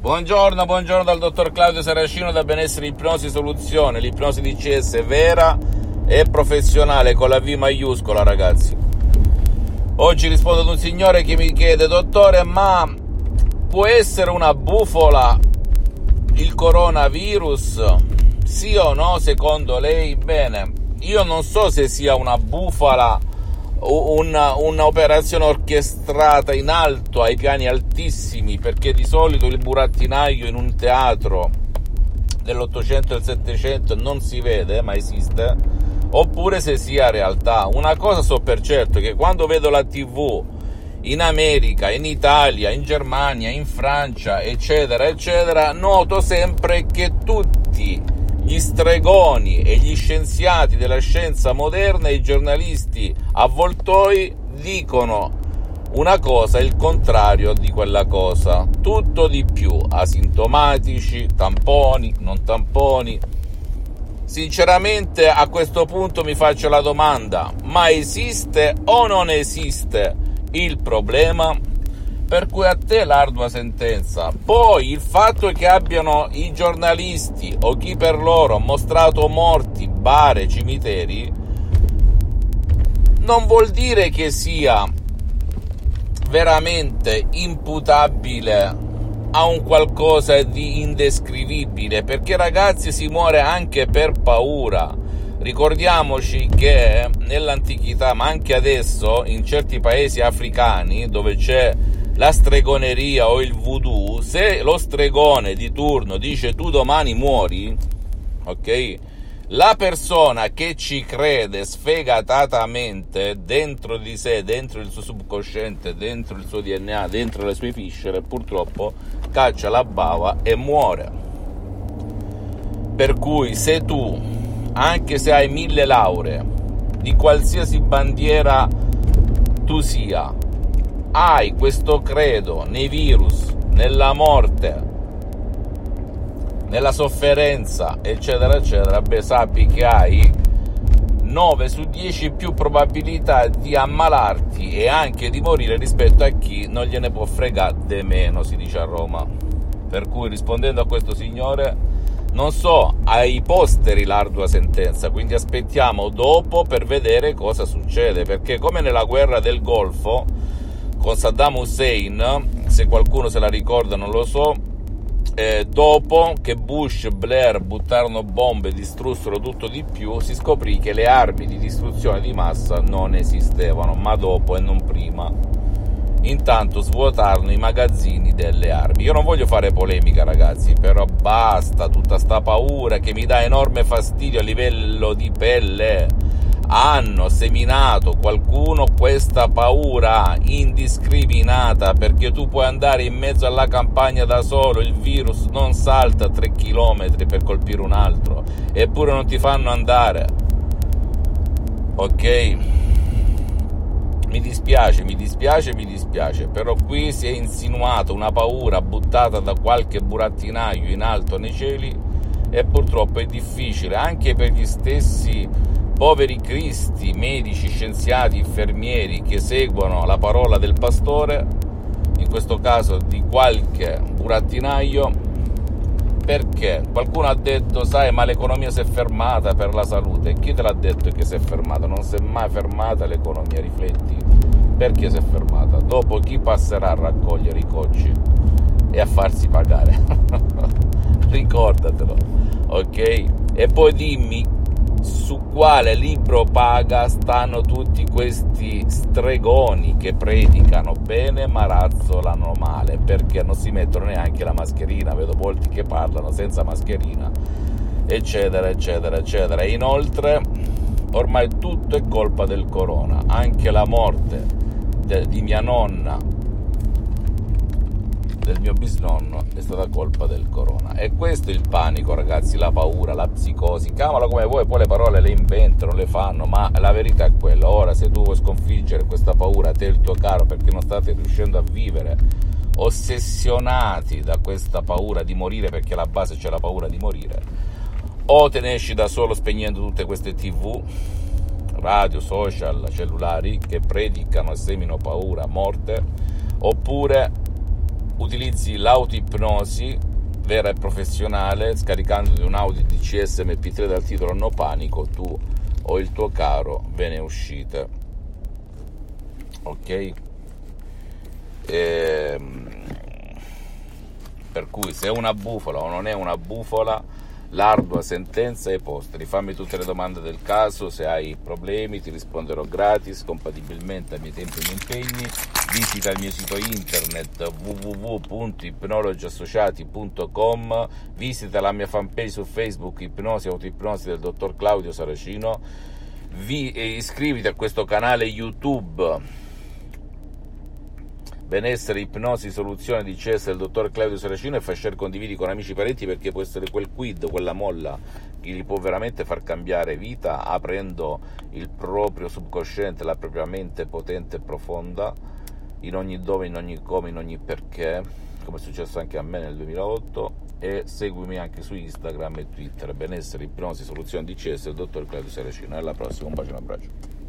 Buongiorno, buongiorno dal dottor Claudio Saracino da Benessere Ipnosi Soluzione, l'ipnosi di CS vera e professionale con la V maiuscola ragazzi. Oggi rispondo ad un signore che mi chiede, dottore, ma può essere una bufola il coronavirus? Sì o no, secondo lei? Bene, io non so se sia una bufala una, un'operazione orchestrata in alto ai piani altissimi perché di solito il burattinaio in un teatro dell'Ottocento e del Settecento non si vede ma esiste oppure se sia realtà. Una cosa so per certo che quando vedo la tv in America, in Italia, in Germania, in Francia, eccetera, eccetera, noto sempre che tutti gli stregoni e gli scienziati della scienza moderna e i giornalisti avvoltoi dicono una cosa il contrario di quella cosa, tutto di più, asintomatici, tamponi, non tamponi. Sinceramente a questo punto mi faccio la domanda, ma esiste o non esiste il problema? Per cui a te l'ardua sentenza. Poi il fatto che abbiano i giornalisti o chi per loro mostrato morti, bare, cimiteri, non vuol dire che sia veramente imputabile a un qualcosa di indescrivibile, perché ragazzi si muore anche per paura. Ricordiamoci che nell'antichità, ma anche adesso, in certi paesi africani dove c'è la stregoneria o il voodoo, se lo stregone di turno dice tu domani muori, ok? La persona che ci crede sfegatatamente dentro di sé, dentro il suo subconsciente, dentro il suo DNA, dentro le sue viscere, purtroppo caccia la bava e muore. Per cui se tu, anche se hai mille lauree, di qualsiasi bandiera tu sia, hai questo credo nei virus, nella morte, nella sofferenza, eccetera, eccetera, beh, sappi che hai 9 su 10 più probabilità di ammalarti e anche di morire rispetto a chi non gliene può fregare de meno, si dice a Roma. Per cui rispondendo a questo signore, non so, ai posteri l'ardua sentenza, quindi aspettiamo dopo per vedere cosa succede, perché come nella guerra del Golfo, con Saddam Hussein, se qualcuno se la ricorda non lo so, eh, dopo che Bush e Blair buttarono bombe e distrussero tutto di più, si scoprì che le armi di distruzione di massa non esistevano, ma dopo e non prima. Intanto svuotarono i magazzini delle armi. Io non voglio fare polemica, ragazzi, però basta tutta sta paura che mi dà enorme fastidio a livello di pelle hanno seminato qualcuno questa paura indiscriminata perché tu puoi andare in mezzo alla campagna da solo, il virus non salta 3 km per colpire un altro, eppure non ti fanno andare. Ok? Mi dispiace, mi dispiace, mi dispiace, però qui si è insinuata una paura buttata da qualche burattinaio in alto nei cieli e purtroppo è difficile anche per gli stessi poveri cristi, medici, scienziati, infermieri che seguono la parola del pastore, in questo caso di qualche burattinaio, perché qualcuno ha detto, sai, ma l'economia si è fermata per la salute. Chi te l'ha detto che si è fermata? Non si è mai fermata l'economia, rifletti. Perché si è fermata? Dopo chi passerà a raccogliere i cocci e a farsi pagare? Ricordatelo, ok? E poi dimmi su quale libro paga stanno tutti questi stregoni che predicano. Bene ma razzolano male perché non si mettono neanche la mascherina. Vedo molti che parlano senza mascherina eccetera eccetera eccetera. Inoltre ormai tutto è colpa del corona. Anche la morte de- di mia nonna del mio bisnonno è stata colpa del corona. E questo è il panico, ragazzi, la paura, la psicosi. Chiamalo come vuoi, poi le parole le inventano, le fanno, ma la verità è quella. Ora, se tu vuoi sconfiggere questa paura, te e il tuo caro, perché non state riuscendo a vivere ossessionati da questa paura di morire, perché alla base c'è la paura di morire, o te ne esci da solo spegnendo tutte queste tv, radio, social, cellulari che predicano e seminano paura, morte, oppure utilizzi l'autoipnosi vera e professionale scaricando un audio DCS MP3 dal titolo No Panico, tu o il tuo caro ve ne uscite. Ok? Ehm, per cui se è una bufala o non è una bufala, l'ardua sentenza è posta. Rifammi tutte le domande del caso, se hai problemi ti risponderò gratis, compatibilmente ai miei tempi e impegni. Visita il mio sito internet www.ipnologiassociati.com, visita la mia fanpage su Facebook Ipnosi Autoipnosi del dottor Claudio Saracino, Vi, eh, iscriviti a questo canale YouTube benessere, ipnosi, soluzione di CS del dottor Claudio Saracino e fai share condividi con amici e parenti perché può essere quel quid, quella molla che gli può veramente far cambiare vita aprendo il proprio subconsciente, la propria mente potente e profonda in ogni dove, in ogni come, in ogni perché, come è successo anche a me nel 2008 e seguimi anche su Instagram e Twitter benessere, ipnosi, soluzione di CS del dottor Claudio Saracino. Alla prossima, un bacio e un abbraccio.